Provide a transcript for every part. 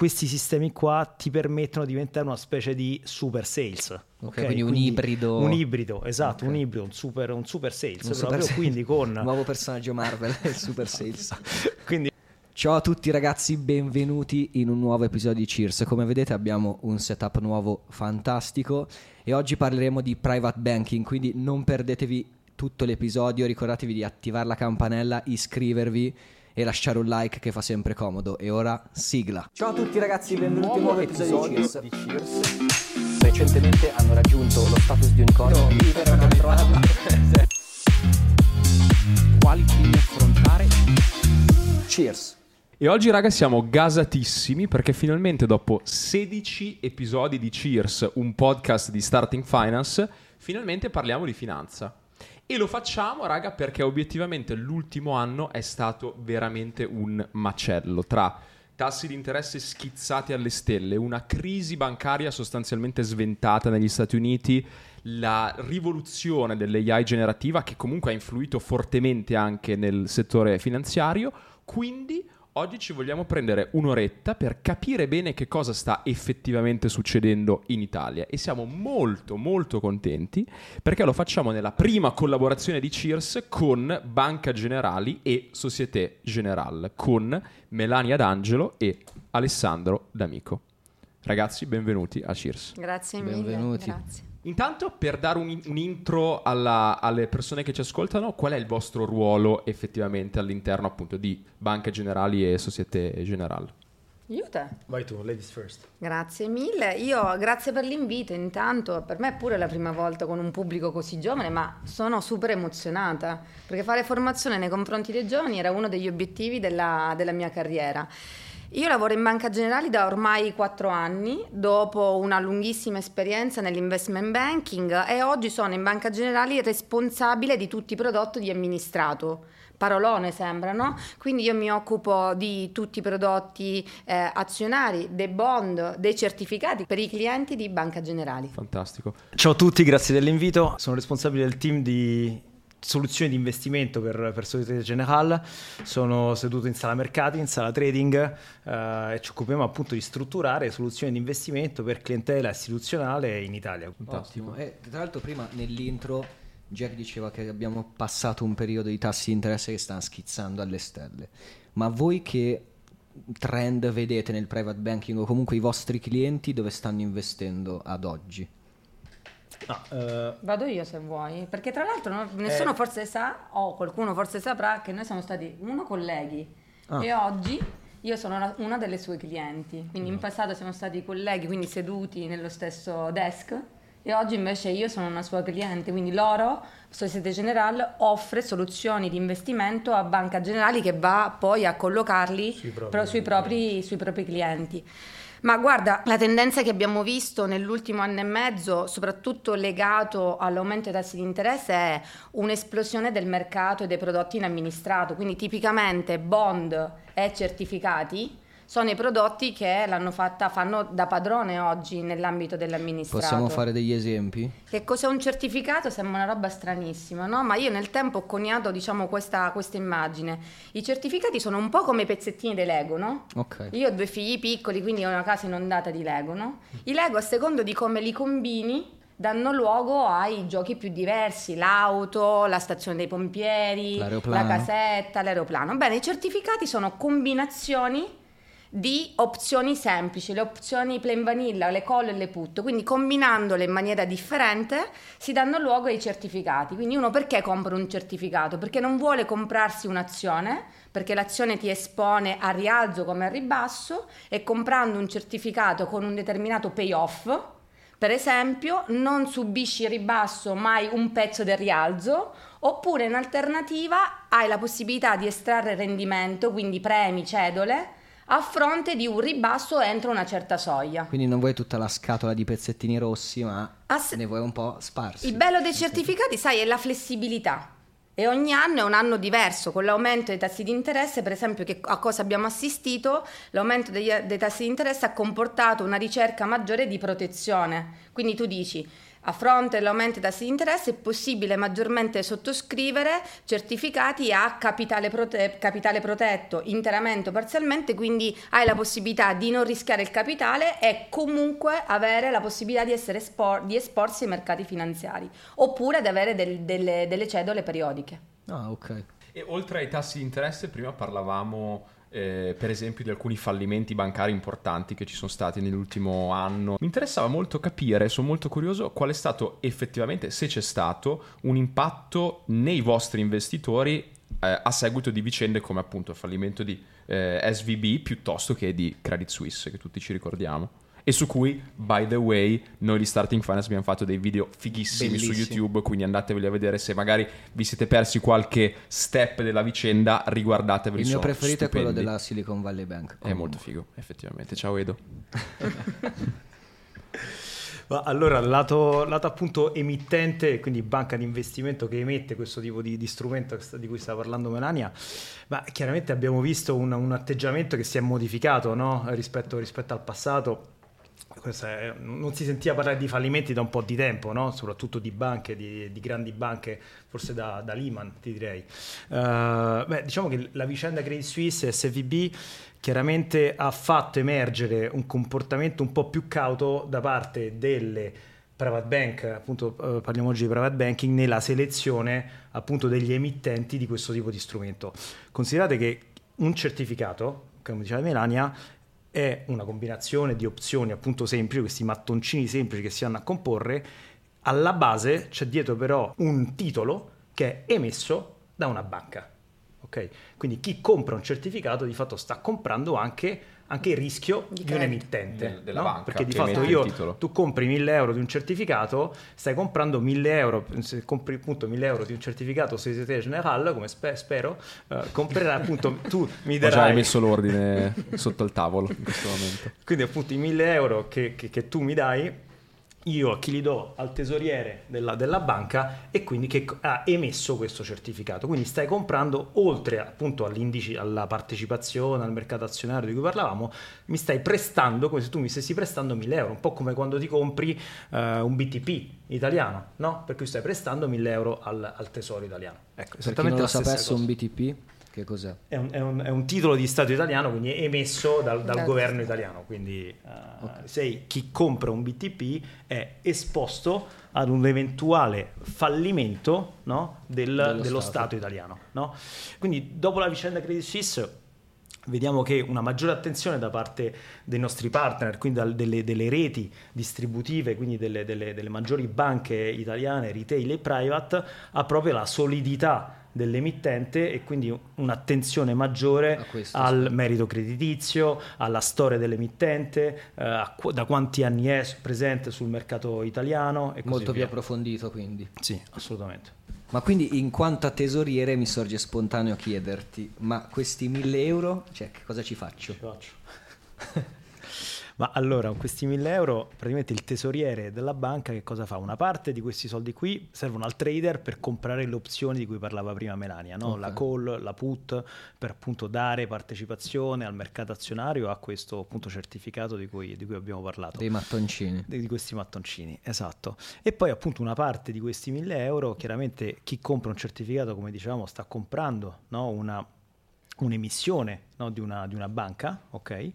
questi sistemi qua ti permettono di diventare una specie di super sales. Ok, ok? quindi un ibrido. Un ibrido, esatto, Ok. un ibrido, un super, un super sales. Un super sales. quindi con... Nuovo personaggio Marvel, il Super Sales. quindi Ciao a tutti ragazzi, benvenuti in un nuovo episodio di Cheers. Come vedete abbiamo un setup nuovo fantastico e oggi parleremo di private banking, quindi non perdetevi tutto l'episodio, ricordatevi di attivare la campanella, iscrivervi e lasciare un like che fa sempre comodo. E ora sigla. Ciao a tutti ragazzi, benvenuti in un nuovo episodio di Cheers. Recentemente hanno raggiunto lo status di unicorno. Vivere un altro anno. Quali temi affrontare? Cheers. E oggi, raga, siamo gasatissimi perché finalmente dopo 16 episodi di Cheers, un podcast di Starting Finance, finalmente parliamo di finanza. E lo facciamo, raga, perché obiettivamente l'ultimo anno è stato veramente un macello. Tra tassi di interesse schizzati alle stelle, una crisi bancaria sostanzialmente sventata negli Stati Uniti, la rivoluzione dell'AI generativa che comunque ha influito fortemente anche nel settore finanziario, quindi oggi ci vogliamo prendere un'oretta per capire bene che cosa sta effettivamente succedendo in Italia e siamo molto molto contenti perché lo facciamo nella prima collaborazione di Cheers con Banca Generali e Societe Generale con Melania D'Angelo e Alessandro D'Amico. Ragazzi, benvenuti a Cheers. Grazie mille. Benvenuti. Grazie. Intanto, per dare un, un intro alla- alle persone che ci ascoltano, qual è il vostro ruolo effettivamente all'interno appunto di Banche Generali e Societe Generale? Aiuta. vai tu, ladies first. Grazie mille. Io grazie per l'invito. Intanto per me è pure la prima volta con un pubblico così giovane, ma sono super emozionata perché fare formazione nei confronti dei giovani era uno degli obiettivi della, della mia carriera. Io lavoro in Banca Generali da ormai quattro anni, dopo una lunghissima esperienza nell'investment banking e oggi sono in Banca Generali responsabile di tutti i prodotti di amministrato. Parolone sembra, no? Quindi io mi occupo di tutti i prodotti eh, azionari, dei bond, dei certificati per i clienti di Banca Generali. Fantastico. Ciao a tutti, grazie dell'invito. Sono responsabile del team di soluzioni di investimento per, per Societe Generale. Sono seduto in sala mercati, in sala trading eh, e ci occupiamo appunto di strutturare soluzioni di investimento per clientela istituzionale in Italia. Ottimo. E tra l'altro prima nell'intro Jack diceva che abbiamo passato un periodo di tassi di interesse che stanno schizzando alle stelle. Ma voi che trend vedete nel private banking o comunque i vostri clienti dove stanno investendo ad oggi? No, eh, Vado io se vuoi, perché tra l'altro no- nessuno Eh. forse sa, o qualcuno forse saprà, che noi siamo stati uno colleghi Ah. e oggi io sono una, una delle sue clienti, quindi Mm. in passato siamo stati colleghi, quindi seduti nello stesso desk e oggi invece io sono una sua cliente, quindi loro, Societe Generale, offre soluzioni di investimento a Banca Generali che va poi a collocarli Sui propri pro- sui propri, sui propri clienti. Ma guarda, la tendenza che abbiamo visto nell'ultimo anno e mezzo, soprattutto legato all'aumento dei tassi di interesse, è un'esplosione del mercato e dei prodotti in amministrato. Quindi tipicamente bond e certificati sono i prodotti che l'hanno fatta, fanno da padrone oggi nell'ambito dell'amministrato. Possiamo fare degli esempi? Che cos'è un certificato? Sembra una roba stranissima, no? Ma io nel tempo ho coniato, diciamo, questa, questa immagine. I certificati sono un po' come i pezzettini dei Lego, no? Ok. Io ho due figli piccoli, quindi ho una casa inondata di Lego, no? I Lego, a secondo di come li combini, danno luogo ai giochi più diversi, l'auto, la stazione dei pompieri, la casetta, l'aeroplano. Bene, i certificati sono combinazioni di opzioni semplici, le opzioni plain vanilla, le call e le put, quindi combinandole in maniera differente si danno luogo ai certificati. Quindi uno perché compra un certificato? Perché non vuole comprarsi un'azione, perché l'azione ti espone a rialzo come a ribasso e comprando un certificato con un determinato payoff, per esempio, non subisci ribasso mai un pezzo del rialzo, oppure in alternativa hai la possibilità di estrarre rendimento, quindi premi, cedole, a fronte di un ribasso entro una certa soglia. Quindi non vuoi tutta la scatola di pezzettini rossi, ma Ass- ne vuoi un po' sparsi. Il bello dei certificati, sai, è la flessibilità. E ogni anno è un anno diverso, con l'aumento dei tassi di interesse, per esempio, che a cosa abbiamo assistito? L'aumento degli- dei tassi di interesse ha comportato una ricerca maggiore di protezione. Quindi tu dici, A fronte dell'aumento dei tassi di interesse è possibile maggiormente sottoscrivere certificati a capitale, prote- capitale, protetto interamente o parzialmente, quindi hai la possibilità di non rischiare il capitale e comunque avere la possibilità di, espor- di esporsi ai mercati finanziari oppure di avere del- delle, delle cedole periodiche. Ah, ok. E oltre ai tassi di interesse, prima parlavamo eh, per esempio di alcuni fallimenti bancari importanti che ci sono stati nell'ultimo anno. Mi interessava molto capire, sono molto curioso, qual è stato effettivamente, se c'è stato, un impatto nei vostri investitori eh, a seguito di vicende come appunto il fallimento di eh, SVB piuttosto che di Credit Suisse, che tutti ci ricordiamo e su cui, by the way, noi di Starting Finance abbiamo fatto dei video fighissimi Bellissimi. su YouTube, quindi andateveli a vedere se magari vi siete persi qualche step della vicenda, riguardateveli. Il mio preferito è quello stupendi. della Silicon Valley Bank. È molto figo, effettivamente. Ciao Edo. Ma allora, lato, lato appunto emittente, quindi banca di investimento che emette questo tipo di, di strumento di cui sta parlando Melania, ma chiaramente abbiamo visto un, un atteggiamento che si è modificato no? rispetto, rispetto al passato. È- non si sentiva parlare di fallimenti da un po' di tempo, no? soprattutto di banche, di, di grandi banche, forse da, da Lehman, ti direi. Eh, beh, diciamo che la vicenda Credit Suisse e SVB chiaramente ha fatto emergere un comportamento un po' più cauto da parte delle private bank, appunto eh, parliamo oggi di private banking, nella selezione appunto degli emittenti di questo tipo di strumento. Considerate che un certificato, come diceva Melania, è una combinazione di opzioni appunto semplici, questi mattoncini semplici che si vanno a comporre, alla base c'è dietro però un titolo che è emesso da una banca. ok? Quindi chi compra un certificato di fatto sta comprando anche, anche il rischio Di di, un emittente. Del- della no? banca Perché di fatto io, tu compri 1000 euro di un certificato, stai comprando 1000 euro, se compri appunto 1000 euro di un certificato Société Générale, come spe- spero, eh, comprerai appunto, tu mi Ho già darai... messo l'ordine sotto il tavolo in questo momento. Quindi appunto i 1000 euro che, che- che tu mi dai, io a chi li do al tesoriere della, della banca e quindi che ha emesso questo certificato. Quindi stai comprando, oltre appunto all'indice, alla partecipazione, al mercato azionario di cui parlavamo, mi stai prestando, come se tu mi stessi prestando 1000 euro, un po' come quando ti compri eh, un BTP italiano, no? Per cui stai prestando 1000 euro al, al tesoro italiano. Ecco, Per chi esattamente non lo sapesse, cosa. un BTP, che cos'è? È un, è un- è un titolo di Stato italiano, quindi emesso dal, dal governo italiano. Quindi eh, sei, chi compra un BTP è esposto ad un eventuale fallimento no, del- Dello dello, Stato. Stato, italiano. no? Quindi dopo la vicenda Credit Suisse vediamo che una maggiore attenzione da parte dei nostri partner, quindi delle, delle reti distributive, quindi delle, delle- delle maggiori banche italiane, retail e private, ha proprio la solidità dell'emittente e quindi un'attenzione maggiore questo al aspetto. merito creditizio, alla storia dell'emittente, eh, qu- da quanti anni è presente sul mercato italiano e Molto più approfondito quindi. Sì, assolutamente. Ma quindi in quanto a tesoriere mi sorge spontaneo chiederti, ma questi 1000 euro, cioè che cosa ci faccio? Ci faccio. Ma allora, con questi 1000 euro, praticamente il tesoriere della banca che cosa fa? Una parte di questi soldi qui servono al trader per comprare le opzioni di cui parlava prima Melania, no? Ok. la call, la put, per appunto dare partecipazione al mercato azionario a questo appunto certificato di cui, di cui abbiamo parlato. Dei mattoncini. di di questi mattoncini, esatto. E poi appunto una parte di questi 1000 euro, chiaramente chi compra un certificato, come dicevamo, sta comprando no, una, un'emissione no, di, una, di una banca, ok? Eh,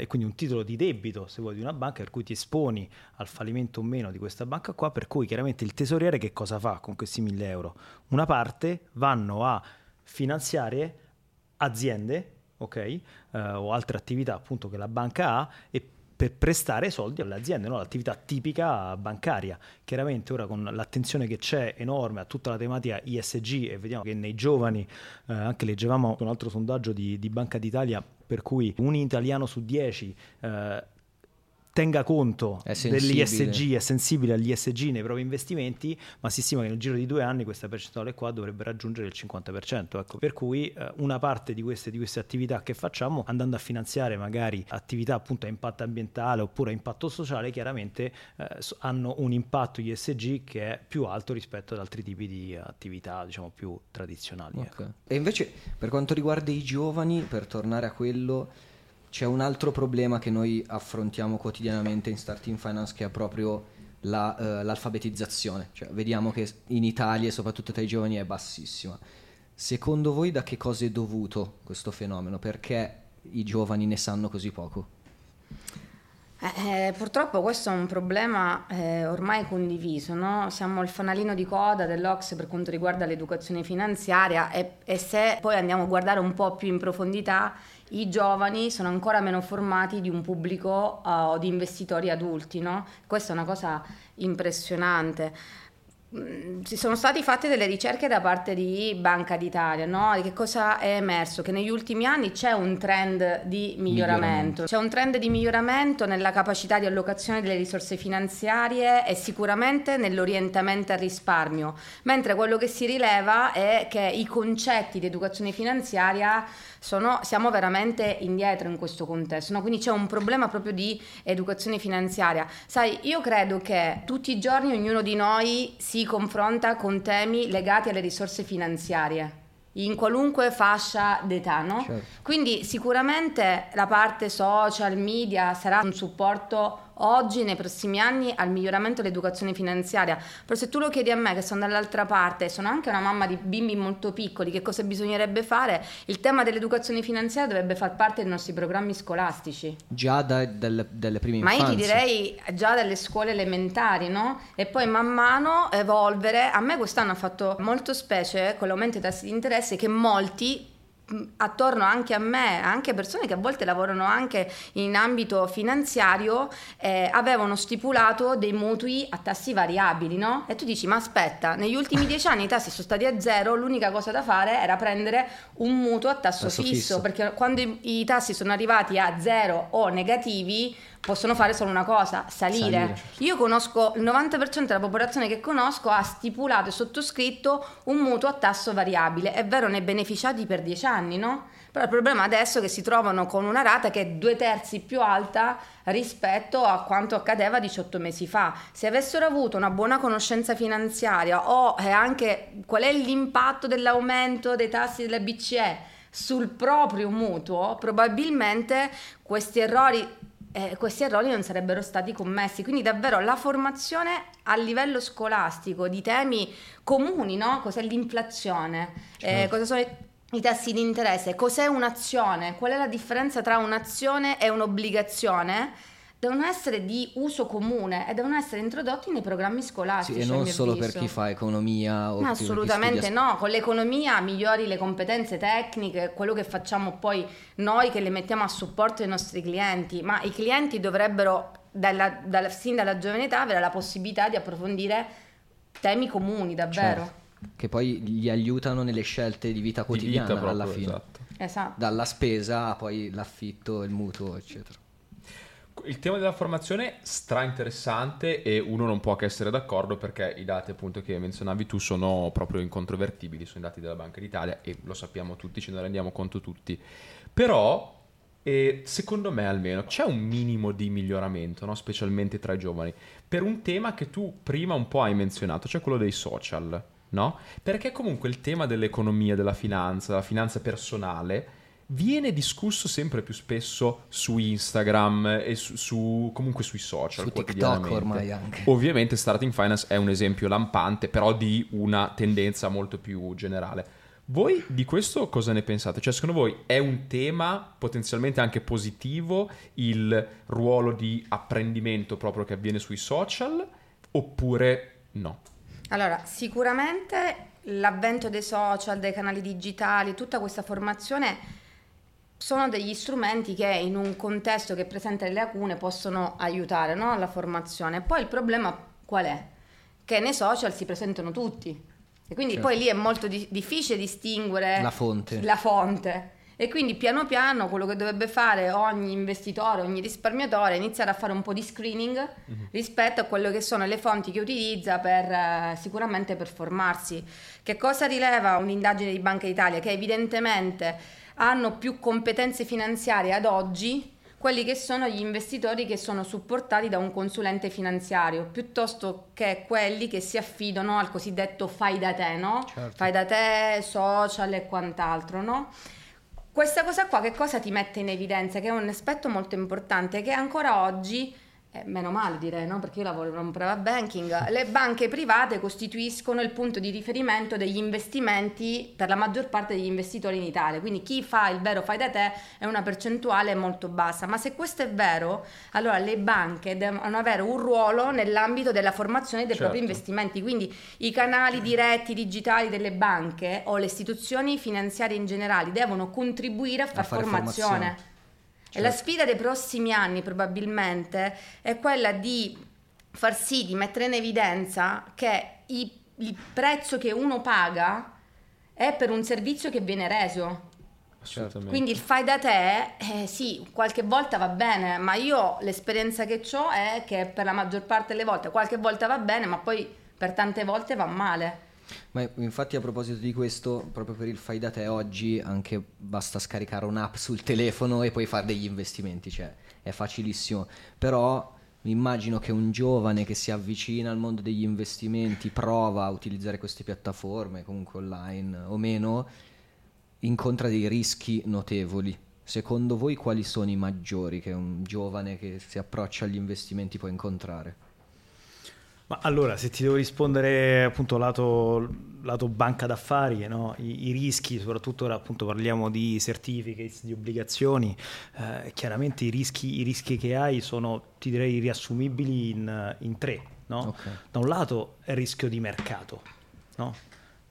e quindi un titolo di debito, se vuoi, di una banca, per cui ti esponi al fallimento o meno di questa banca qua, per cui chiaramente il tesoriere che cosa fa con questi 1000 euro? Una parte vanno a finanziare aziende, ok? Eh, o altre attività appunto che la banca ha e per prestare soldi alle aziende, no? l'attività tipica bancaria. Chiaramente ora con l'attenzione che c'è enorme a tutta la tematica ISG e vediamo che nei giovani, eh, anche leggevamo un altro sondaggio di, di Banca d'Italia per cui un italiano su dieci eh, tenga conto dell'ISG, è sensibile agli ISG nei propri investimenti, ma si stima che nel giro di due anni questa percentuale qua dovrebbe raggiungere il 50%. Ecco. Per cui eh, una parte di queste, di queste attività che facciamo, andando a finanziare magari attività appunto a impatto ambientale oppure a impatto sociale, chiaramente eh, hanno un impatto ISG che è più alto rispetto ad altri tipi di attività, diciamo, più tradizionali. ecco. Ok. E invece per quanto riguarda i giovani, per tornare a quello, c'è un altro problema che noi affrontiamo quotidianamente in Starting Finance che è proprio la, eh, l'alfabetizzazione. Cioè, vediamo che in Italia, soprattutto tra i giovani, è bassissima. Secondo voi da che cosa è dovuto questo fenomeno? Perché i giovani ne sanno così poco? Eh, eh, purtroppo questo è un problema eh, ormai condiviso, no? siamo il fanalino di coda dell'Ox per quanto riguarda l'educazione finanziaria e, e, se poi andiamo a guardare un po' più in profondità, i giovani sono ancora meno formati di un pubblico uh, di investitori adulti, no? questa è una cosa impressionante. Mm, ci sono state fatte delle ricerche da parte di Banca d'Italia, no? Che cosa è emerso? Che negli ultimi anni c'è un trend di miglioramento. miglioramento. C'è un trend di miglioramento nella capacità di allocazione delle risorse finanziarie e sicuramente nell'orientamento al risparmio, mentre quello che si rileva è che i concetti di educazione finanziaria sono, siamo veramente indietro in questo contesto, no? quindi c'è un problema proprio di educazione finanziaria. Sai, io credo che tutti i giorni ognuno di noi si confronta con temi legati alle risorse finanziarie in qualunque fascia d'età, no? Certo. Quindi sicuramente la parte social media sarà un supporto oggi, nei prossimi anni, al miglioramento dell'educazione finanziaria. Però se tu lo chiedi a me, che sono dall'altra parte, sono anche una mamma di bimbi molto piccoli, che cosa bisognerebbe fare? Il tema dell'educazione finanziaria dovrebbe far parte dei nostri programmi scolastici. Già da, delle, delle prime Ma infanzie. Ma io ti direi già dalle scuole elementari, no? E poi man mano evolvere. A me quest'anno ha fatto molto specie con l'aumento dei tassi di interesse che molti attorno anche a me, anche persone che a volte lavorano anche in ambito finanziario, eh, avevano stipulato dei mutui a tassi variabili, no? E tu dici, ma aspetta, negli ultimi dieci anni i tassi sono stati a zero, l'unica cosa da fare era prendere un mutuo a tasso, tasso fisso, fisso, perché quando i, i tassi sono arrivati a zero o negativi, possono fare solo una cosa, salire. salire. Io conosco il 90% della popolazione che conosco ha stipulato e sottoscritto un mutuo a tasso variabile. È vero, ne beneficiati per 10 anni, no? Però il problema adesso è che si trovano con una rata che è due terzi più alta rispetto a quanto accadeva 18 mesi fa. Se avessero avuto una buona conoscenza finanziaria o eh, anche qual è l'impatto dell'aumento dei tassi della BCE sul proprio mutuo, probabilmente questi errori eh, questi errori non sarebbero stati commessi. Quindi davvero la formazione a livello scolastico di temi comuni, no? Cos'è l'inflazione? Eh, certo. Eh, cosa sono i tassi di interesse? Cos'è un'azione? Qual è la differenza tra un'azione e un'obbligazione? Devono essere di uso comune e devono essere introdotti nei programmi scolastici. Sì, e non solo per chi fa economia o no, assolutamente studia... no, con l'economia migliori le competenze tecniche, quello che facciamo poi noi che le mettiamo a supporto dei nostri clienti, ma i clienti dovrebbero dalla, dalla, sin dalla giovane età avere la possibilità di approfondire temi comuni davvero. Certo. Che poi gli aiutano nelle scelte di vita quotidiana di vita proprio, alla fine. Esatto. esatto. Dalla spesa a poi l'affitto, il mutuo, eccetera. Il tema della formazione è stra interessante e uno non può che essere d'accordo perché i dati appunto che menzionavi tu sono proprio incontrovertibili, sono i dati della Banca d'Italia e lo sappiamo tutti, ce ne rendiamo conto tutti. Però eh, secondo me almeno c'è un minimo di miglioramento, no? specialmente tra i giovani, per un tema che tu prima un po' hai menzionato, cioè quello dei social. No? Perché comunque il tema dell'economia, della finanza, della finanza personale viene discusso sempre più spesso su Instagram e su, su comunque sui social. Su TikTok ormai anche. Ovviamente Starting Finance è un esempio lampante, però di una tendenza molto più generale. Voi di questo cosa ne pensate? Cioè, secondo voi è un tema potenzialmente anche positivo il ruolo di apprendimento proprio che avviene sui social oppure no? Allora, sicuramente l'avvento dei social, dei canali digitali, tutta questa formazione sono degli strumenti che in un contesto che presenta le lacune possono aiutare no? alla formazione. Poi il problema qual è? Che nei social si presentano tutti e quindi certo. poi lì è molto di- difficile distinguere la fonte. la fonte. E quindi piano piano quello che dovrebbe fare ogni investitore, ogni risparmiatore è iniziare a fare un po' di screening mm-hmm. rispetto a quello che sono le fonti che utilizza per eh, sicuramente per formarsi. Che cosa rileva un'indagine di Banca d'Italia? Che evidentemente hanno più competenze finanziarie ad oggi quelli che sono gli investitori che sono supportati da un consulente finanziario, piuttosto che quelli che si affidano al cosiddetto fai da te, no? Certo. Fai da te, social e quant'altro, no? Questa cosa qua che cosa ti mette in evidenza? Che è un aspetto molto importante che ancora oggi eh, meno male direi, no? perché io lavoro in un private banking, le banche private costituiscono il punto di riferimento degli investimenti per la maggior parte degli investitori in Italia, quindi chi fa il vero fai da te è una percentuale molto bassa, ma se questo è vero, allora le banche devono avere un ruolo nell'ambito della formazione dei certo. propri investimenti, quindi i canali diretti digitali delle banche o le istituzioni finanziarie in generale devono contribuire a fare, a fare formazione. formazione. E la certo. sfida dei prossimi anni probabilmente è quella di far sì, di mettere in evidenza che i, il prezzo che uno paga è per un servizio che viene reso. Quindi il fai da te, eh, sì, qualche volta va bene, ma io l'esperienza che ho è che per la maggior parte delle volte, qualche volta va bene, ma poi per tante volte va male. Ma infatti a proposito di questo, proprio per il fai da te oggi anche basta scaricare un'app sul telefono e poi fare degli investimenti, cioè è facilissimo. Però immagino che un giovane che si avvicina al mondo degli investimenti, prova a utilizzare queste piattaforme, comunque online o meno, incontra dei rischi notevoli. Secondo voi quali sono i maggiori che un giovane che si approccia agli investimenti può incontrare? Ma allora, se ti devo rispondere appunto lato, lato banca d'affari, no? I, I, rischi, soprattutto ora appunto parliamo di certificates, di obbligazioni, eh, chiaramente i rischi, i rischi, che hai sono, ti direi, riassumibili in, in tre. No? Okay. Da un lato è il rischio di mercato, no?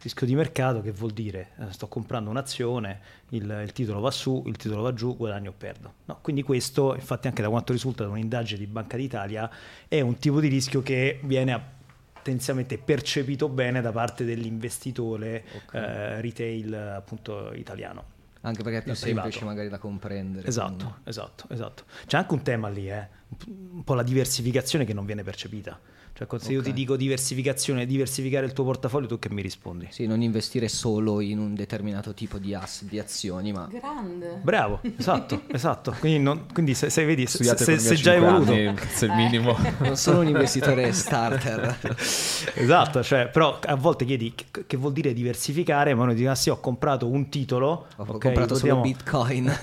Rischio di mercato che vuol dire eh, sto comprando un'azione, il, il, titolo va su, il titolo va giù, guadagno o perdo. No, quindi questo, infatti anche da quanto risulta da un'indagine di Banca d'Italia, è un tipo di rischio che viene potenzialmente percepito bene da parte dell'investitore okay. eh, retail appunto italiano. Anche perché è più semplice privato. magari da comprendere. Esatto, quindi. esatto, esatto. C'è anche un tema lì, eh? Un po' la diversificazione che non viene percepita. Cioè, se okay. io ti dico diversificazione, diversificare il tuo portafoglio, tu che mi rispondi? Sì, non investire solo in un determinato tipo di asset, di azioni, ma... Grande. Bravo, esatto, esatto. Quindi, non, quindi se, se, vedi, se, se, se già hai voluto... Anni, il minimo. non sono un investitore starter. esatto, cioè, però a volte chiedi che, che vuol dire diversificare, ma noi diciamo, ah sì, ho comprato un titolo... Ho okay, comprato potremmo... solo Bitcoin.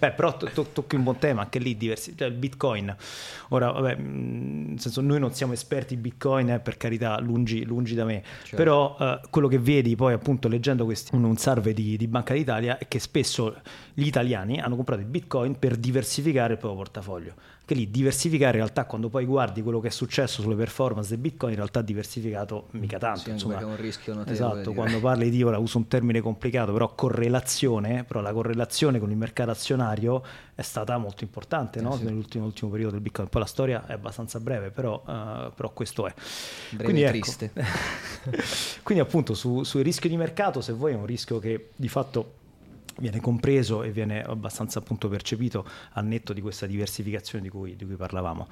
Beh, però to- to- tocchi un buon tema, anche lì, diversi... cioè, il Bitcoin. Ora, vabbè, nel senso, noi non non siamo esperti in Bitcoin, eh, per carità, lungi, lungi da me, certo. però eh, quello che vedi poi appunto leggendo questi, un, un survey di, di, Banca d'Italia è che spesso gli italiani hanno comprato il Bitcoin per diversificare il proprio portafoglio che lì diversificare in realtà quando poi guardi quello che è successo sulle performance del Bitcoin in realtà diversificato mica tanto. Sì, insomma, è un rischio notevole. Esatto, quando parli di, ora uso un termine complicato, però correlazione, però la correlazione con il mercato azionario è stata molto importante eh, no? sì. nell'ultimo periodo del Bitcoin. Poi la storia è abbastanza breve, però, uh, però questo è. Breve Quindi, ecco, triste. Quindi appunto su, sul rischio di mercato, se vuoi, è un rischio che di fatto viene compreso e viene abbastanza appunto percepito al netto di questa diversificazione di cui, di cui parlavamo.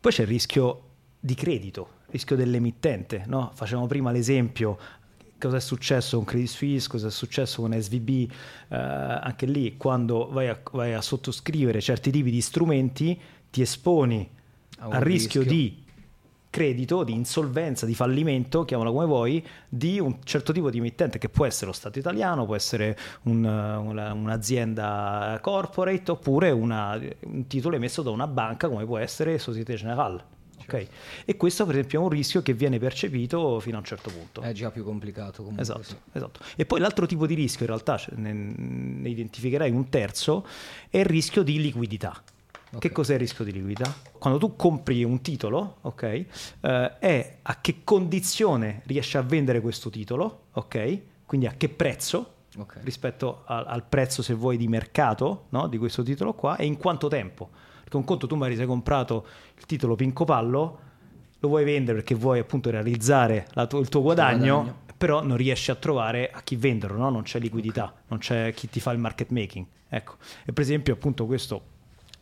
Poi c'è il rischio di credito, il rischio dell'emittente. No? Facevamo prima l'esempio cosa è successo con Credit Suisse, cosa è successo con SVB, eh, anche lì quando vai a, vai a, sottoscrivere certi tipi di strumenti ti esponi al rischio, rischio di credito, di insolvenza, di fallimento, chiamala come vuoi, di un certo tipo di emittente che può essere lo Stato italiano, può essere un, una, un'azienda corporate oppure una, un titolo emesso da una banca come può essere Societe Generale. Okay. Certo. E questo per esempio è un rischio che viene percepito fino a un certo punto. È già più complicato comunque. Esatto, sì. esatto. E poi l'altro tipo di rischio, in realtà ne, ne identificherai un terzo, è il rischio di liquidità. Okay. Che cos'è il rischio di liquidità? Quando tu compri un titolo, ok, eh, è a che condizione riesci a vendere questo titolo, ok? Quindi a che prezzo okay. rispetto a, al prezzo, se vuoi, di mercato no? di questo titolo qua e in quanto tempo. Perché un conto tu magari sei comprato il titolo Pinco Pallo, lo vuoi vendere perché vuoi appunto realizzare tu- il tuo guadagno, guadagno, però non riesci a trovare a chi venderlo, no? non c'è liquidità, okay. non c'è chi ti fa il market making. Ecco. E per esempio appunto questo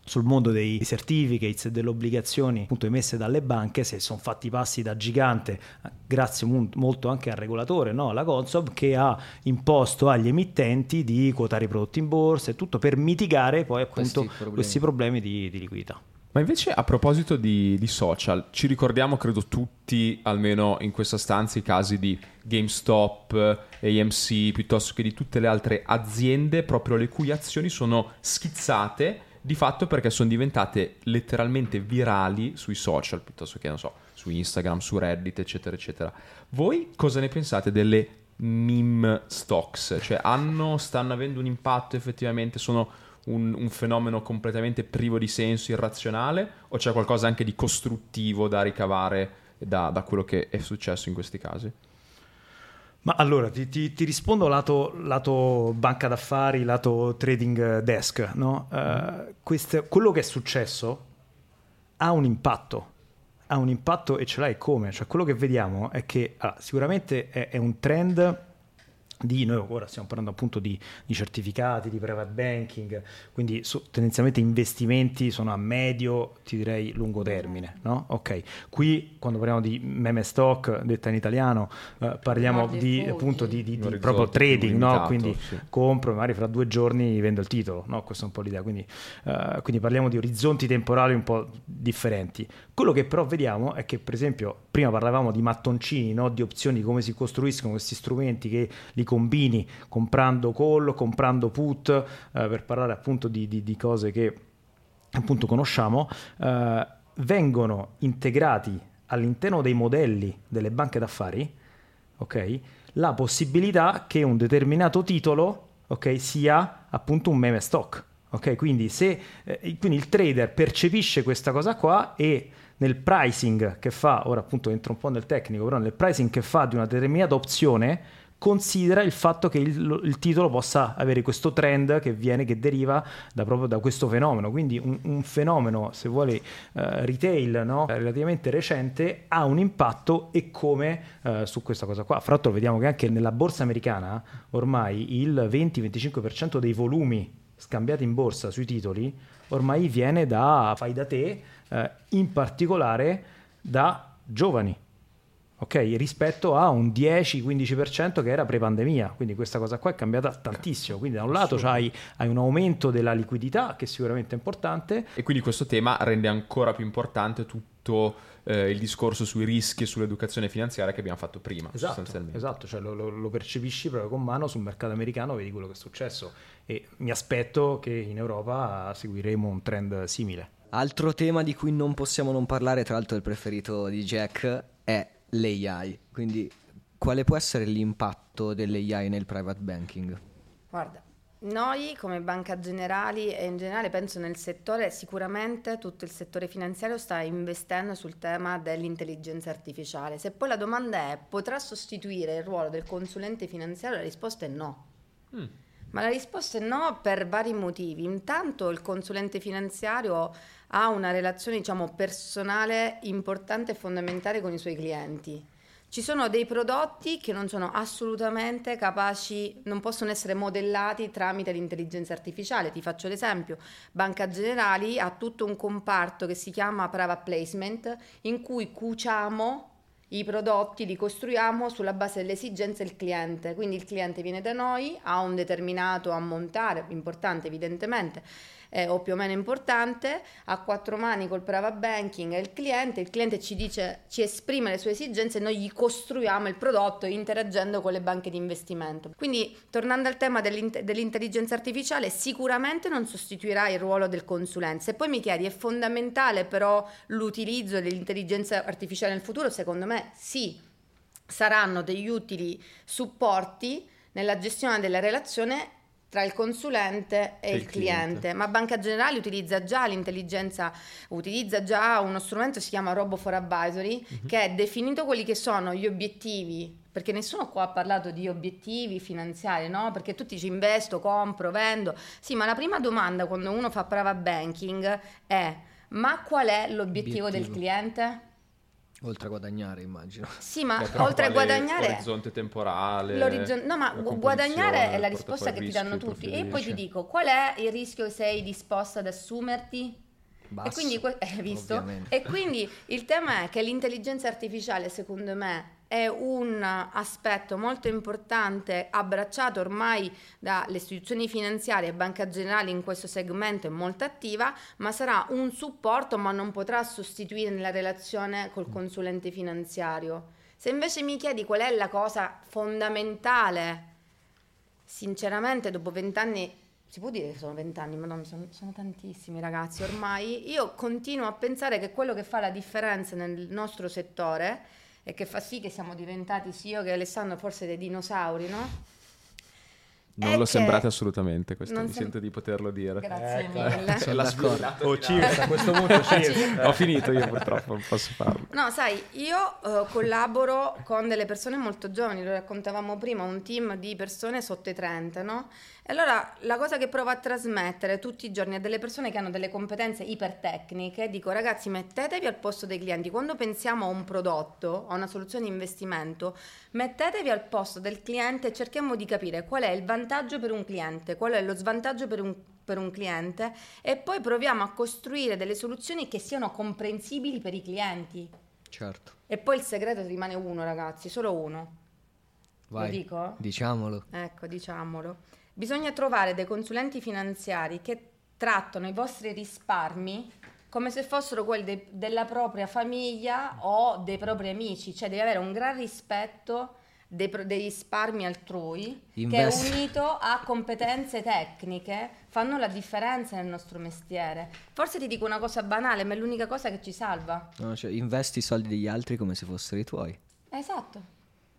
sul mondo dei certificates e delle obbligazioni appunto emesse dalle banche se sono fatti passi da gigante grazie molto anche al regolatore no? la Consob che ha imposto agli emittenti di quotare i prodotti in borsa e tutto per mitigare poi appunto questi problemi, questi problemi di, di liquidità ma invece a proposito di, di, social, ci ricordiamo credo tutti, almeno in questa stanza, i casi di GameStop, AMC, piuttosto che di tutte le altre aziende proprio le cui azioni sono schizzate di fatto perché sono diventate letteralmente virali sui social, piuttosto che, non so, su Instagram, su Reddit, eccetera, eccetera. Voi cosa ne pensate delle meme stocks? Cioè, hanno, stanno avendo un impatto effettivamente? Sono un, un fenomeno completamente privo di senso, irrazionale? O c'è qualcosa anche di costruttivo da ricavare da, da quello che è successo in questi casi? Ma allora ti, ti, ti rispondo lato, lato, banca d'affari, lato trading desk. No? Uh, queste, quello che è successo ha un impatto, ha un impatto e ce l'hai come? Cioè quello che vediamo è che allora, sicuramente è, è un trend di, noi ora stiamo parlando appunto di, di certificati, di private banking, quindi su, tendenzialmente investimenti sono a medio, ti direi lungo termine, no? Ok, qui quando parliamo di meme stock, detta in italiano, eh, parliamo di, appunto di, di, di proprio trading, no? Quindi sì. compro, magari fra due giorni vendo il titolo, no? Questa è un po' l'idea, quindi, uh, quindi parliamo di orizzonti temporali un po' differenti. Quello che però vediamo è che per esempio prima parlavamo di mattoncini, no? di opzioni, come si costruiscono questi strumenti che li combini comprando call, comprando put, eh, per parlare appunto di, di, di, cose che appunto conosciamo, eh, vengono integrati all'interno dei modelli delle banche d'affari, ok? La possibilità che un determinato titolo, ok, sia appunto un meme stock. Ok, quindi se eh, quindi il trader percepisce questa cosa qua e nel pricing che fa, ora appunto entro un po' nel tecnico, però nel pricing che fa di una determinata opzione, considera il fatto che il, il, titolo possa avere questo trend che viene, che deriva da, proprio da questo fenomeno. Quindi un, un fenomeno, se vuole, uh, retail no? relativamente recente ha un impatto e come uh, su questa cosa qua. Fra l'altro vediamo che anche nella borsa americana ormai il 20-25% dei volumi scambiati in borsa sui titoli ormai viene da fai da te, uh, in particolare da giovani ok? Rispetto a un 10-15% che era pre-pandemia, quindi questa cosa qua è cambiata tantissimo, quindi da un lato hai, hai, un aumento della liquidità che è sicuramente importante. E quindi questo tema rende ancora più importante tutto eh, il discorso sui rischi e sull'educazione finanziaria che abbiamo fatto prima. Esatto, esatto cioè lo, lo, lo, percepisci proprio con mano sul mercato americano, vedi quello che è successo e mi aspetto che in Europa seguiremo un trend simile. Altro tema di cui non possiamo non parlare, tra l'altro il preferito di Jack, è l'AI. Quindi quale può essere l'impatto dell'AI nel private banking? Guarda, noi come Banca Generali e in generale penso nel settore, sicuramente tutto il settore finanziario sta investendo sul tema dell'intelligenza artificiale. Se poi la domanda è potrà sostituire il ruolo del consulente finanziario, la risposta è no. Mm. Ma la risposta è no per vari motivi. Intanto il consulente finanziario ha una relazione diciamo, personale importante e fondamentale con i suoi clienti. Ci sono dei prodotti che non sono assolutamente capaci, non possono essere modellati tramite l'intelligenza artificiale. Ti faccio l'esempio, Banca Generali ha tutto un comparto che si chiama private placement in cui cuciamo i prodotti li costruiamo sulla base delle esigenze del cliente, quindi il cliente viene da noi, ha un determinato ammontare, importante evidentemente, eh, o più o meno importante, a quattro mani col private banking è il cliente, il cliente ci dice, ci esprime le sue esigenze e noi gli costruiamo il prodotto interagendo con le banche di investimento. Quindi tornando al tema dell'int- dell'intelligenza artificiale, sicuramente non sostituirà il ruolo del consulente. Se poi mi chiedi è fondamentale però l'utilizzo dell'intelligenza artificiale nel futuro, secondo me sì, saranno degli utili supporti nella gestione della relazione tra il consulente e, e il, il cliente. cliente. Ma Banca Generali utilizza già l'intelligenza, utilizza già uno strumento che si chiama Robo for Advisory, uh-huh. che è definito quelli che sono gli obiettivi perché nessuno qua ha parlato di obiettivi finanziari, no? Perché tutti ci investo, compro, vendo. Sì, ma la prima domanda quando uno fa private banking è ma qual è l'obiettivo Obiettivo. del cliente? Oltre a guadagnare, immagino. Sì, ma Beh, oltre a guadagnare. L'orizzonte temporale. L'orizzonte, no, ma guadagnare è la risposta che ti danno tutti. E poi ti dico, qual è il rischio che sei disposta ad assumerti? Basso, e quindi, eh, visto? E quindi il tema è che l'intelligenza artificiale, secondo me, è un aspetto molto importante abbracciato ormai dalle istituzioni finanziarie e Banca Generale in questo segmento è molto attiva, ma sarà un supporto ma non potrà sostituire nella relazione col consulente finanziario. Se invece mi chiedi qual è la cosa fondamentale, sinceramente dopo vent'anni si può dire che sono vent'anni, ma no, sono, sono tantissimi ragazzi ormai. Io continuo a pensare che quello che fa la differenza nel nostro settore e che fa sì che siamo diventati, sì, io che Alessandro, forse dei dinosauri, no? Non È lo sembrate assolutamente, questo mi sem- sento di poterlo dire. Grazie Ecco. mille. La d'accordo. Oh, cheers, a questo punto cheers. Ho finito io purtroppo, non posso farlo. No, sai, io eh, collaboro con delle persone molto giovani, lo raccontavamo prima, un team di persone sotto i 30, no? E allora la cosa che provo a trasmettere tutti i giorni a delle persone che hanno delle competenze ipertecniche, dico ragazzi mettetevi al posto dei clienti, quando pensiamo a un prodotto, a una soluzione di investimento, mettetevi al posto del cliente e cerchiamo di capire qual è il vantaggio per un cliente, qual è lo svantaggio per un per un cliente e poi proviamo a costruire delle soluzioni che siano comprensibili per i clienti. Certo. E poi il segreto rimane uno, ragazzi, solo uno. Vai. Lo dico? Diciamolo. Ecco, diciamolo. Bisogna trovare dei consulenti finanziari che trattano i vostri risparmi come se fossero quelli de- della propria famiglia o dei propri amici, cioè devi avere un gran rispetto dei, pro- dei risparmi altrui Invest- che unito a competenze tecniche fanno la differenza nel nostro mestiere. Forse ti dico una cosa banale, ma è l'unica cosa che ci salva. No, cioè, investi i soldi degli altri come se fossero i tuoi. Esatto,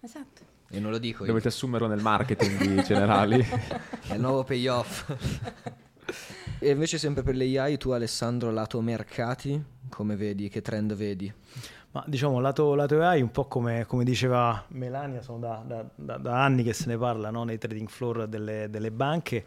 esatto. E non lo dico io. Dovete assumerlo nel marketing di generali. È il nuovo payoff. e invece sempre per l'AI, tu Alessandro, lato mercati, come vedi? Che trend vedi? Ma diciamo, lato, lato AI, un po' come, come diceva Melania, sono da, da- da- da anni che se ne parla no, nei trading floor delle, delle banche.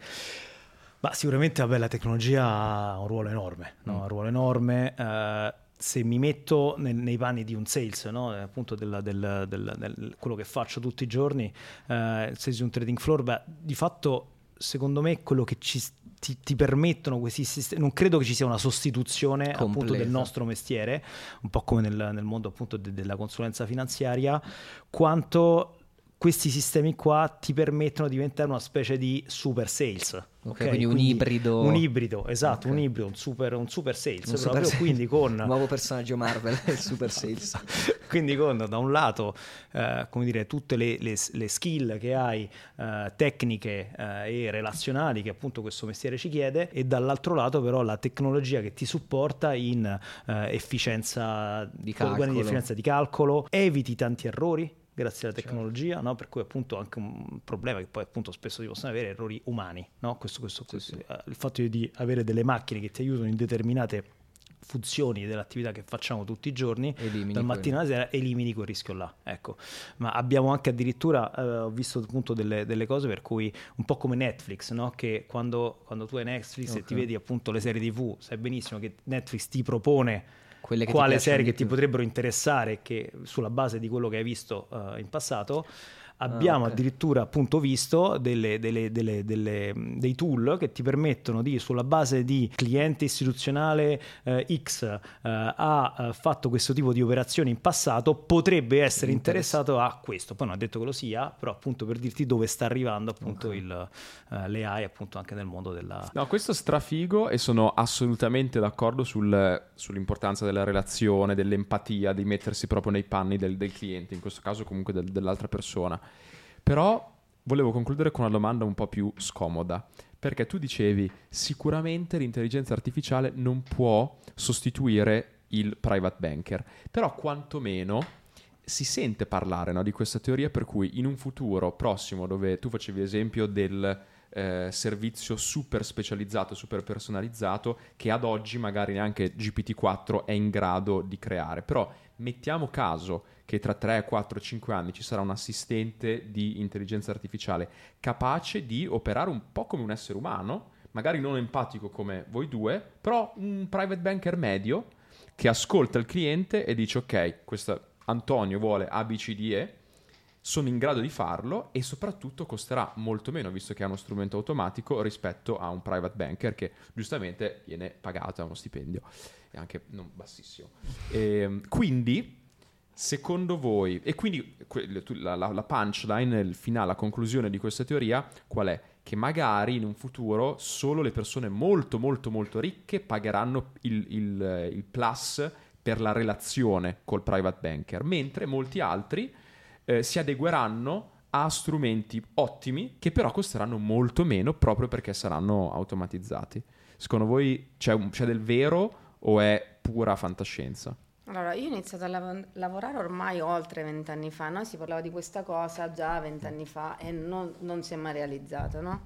Ma sicuramente vabbè, la tecnologia ha un ruolo enorme, no? un ruolo enorme. eh, se mi metto nel- nei panni di un sales, no? eh, appunto del, del- del- del- quello che faccio tutti i giorni, eh, il sales di un trading floor, beh, di fatto secondo me quello che ci, ti, ti permettono questi sistemi, non credo che ci sia una sostituzione appunto del Completa. nostro mestiere, un po' come nel, nel mondo appunto de- della consulenza finanziaria, quanto questi sistemi qua ti permettono di diventare una specie di super sales. Ok, quindi un ibrido. Un ibrido, esatto, Ok. un ibrido, un super, un super sales. Un super proprio, sales. quindi con... Nuovo personaggio Marvel, il super sales. Quindi con da un lato eh, come dire, tutte le, le- le skill che hai eh, tecniche eh, e relazionali che appunto questo mestiere ci chiede e dall'altro lato però la tecnologia che ti supporta in eh, efficienza Di calcolo. di efficienza di calcolo, eviti tanti errori grazie alla tecnologia, no? per cui appunto anche un problema che poi appunto spesso si possono avere errori umani, no? questo, questo, questo- eh, il fatto di avere delle macchine che ti aiutano in determinate funzioni dell'attività che facciamo tutti i giorni Elimini dal quello. mattino alla sera elimini quel rischio là ecco ma abbiamo anche addirittura eh, ho visto appunto delle, delle cose per cui un po' come Netflix no? che quando, quando tu hai Netflix e Ok. ti vedi appunto le serie tv sai benissimo che Netflix ti propone Quelle che quale serie che ti potrebbero interessare che sulla base di quello che hai visto eh, in passato abbiamo Ah, ok. addirittura appunto visto delle- delle- delle- delle- dei tool che ti permettono di sulla base di cliente istituzionale eh, X eh, ha eh, fatto questo tipo di operazioni in passato potrebbe essere Interess- interessato a questo poi non ha detto che lo sia però appunto per dirti dove sta arrivando appunto Ok. il, eh, le AI appunto anche nel mondo della No, questo strafigo e sono assolutamente d'accordo sul- sull'importanza della relazione, dell'empatia, di mettersi proprio nei panni del, del cliente, in questo caso comunque del- dell'altra persona. Però volevo concludere con una domanda un po' più scomoda, perché tu dicevi sicuramente l'intelligenza artificiale non può sostituire il private banker, però quantomeno si sente parlare no, di questa teoria per cui in un futuro prossimo dove tu facevi esempio del eh, servizio super specializzato, super personalizzato che ad oggi magari neanche GPT-4 è in grado di creare, però mettiamo caso che tra 3, 4, 5 anni ci sarà un assistente di intelligenza artificiale capace di operare un po' come un essere umano, magari non empatico come voi due, però un private banker medio che ascolta il cliente e dice ok, questo Antonio vuole ABCDE, sono in grado di farlo e soprattutto costerà molto meno visto che è uno strumento automatico rispetto a un private banker che giustamente viene pagato a uno stipendio e anche non bassissimo. Ehm, quindi, secondo voi, e quindi la, la- la punchline, il finale, la conclusione di questa teoria qual è? Che magari in un futuro solo le persone molto molto molto ricche pagheranno il, il- il plus per la relazione col private banker, mentre molti altri eh, si adegueranno ha strumenti ottimi che però costeranno molto meno proprio perché saranno automatizzati. Secondo voi c'è, un- c'è del vero o è pura fantascienza? Allora, io ho iniziato a lav- lavorare ormai oltre vent'anni fa, no? Si parlava di questa cosa già vent'anni fa e non, non si è mai realizzato, no?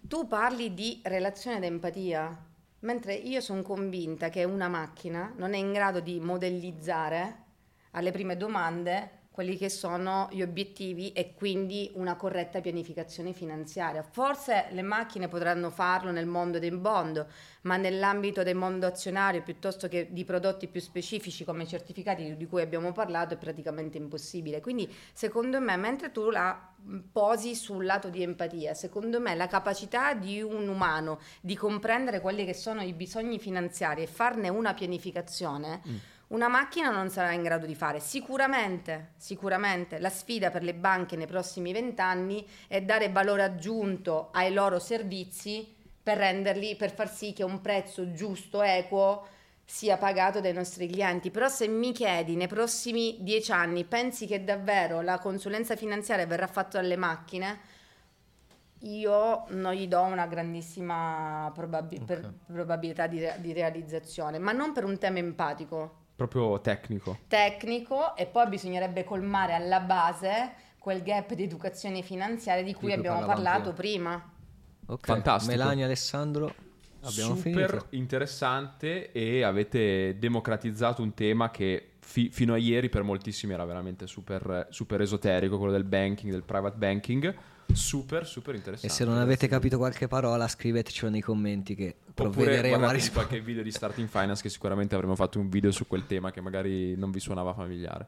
Tu parli di relazione d'empatia, mentre io sono convinta che una macchina non è in grado di modellizzare alle prime domande quelli che sono gli obiettivi e quindi una corretta pianificazione finanziaria. Forse le macchine potranno farlo nel mondo dei bond, ma nell'ambito del mondo azionario piuttosto che di prodotti più specifici come i certificati di cui abbiamo parlato è praticamente impossibile. Quindi secondo me mentre tu la posi sul lato di empatia, secondo me la capacità di un umano di comprendere quelli che sono i bisogni finanziari e farne una pianificazione una macchina non sarà in grado di fare. Sicuramente, sicuramente la sfida per le banche nei prossimi vent'anni è dare valore aggiunto ai loro servizi per renderli, per far sì che un prezzo giusto, equo, sia pagato dai nostri clienti. Però se mi chiedi nei prossimi dieci anni, pensi che davvero la consulenza finanziaria verrà fatta dalle macchine? Io non gli do una grandissima probabi- per- probabilità di, re- di realizzazione, ma non per un tema empatico, Proprio tecnico. tecnico e poi bisognerebbe colmare alla base quel gap di educazione finanziaria di cui cui abbiamo parlato prima. prima. Ok, Fantastico. Melania Alessandro, abbiamo Super finito. interessante e avete democratizzato un tema che fi- fino a ieri per moltissimi era veramente super, super esoterico, quello del banking, del private banking. Super, super E interessante. se non avete capito qualche parola, scrivetecelo nei commenti che provvederemo a rispondere. qualche video di Starting Finance che sicuramente avremmo fatto un video su quel tema che magari non vi suonava familiare.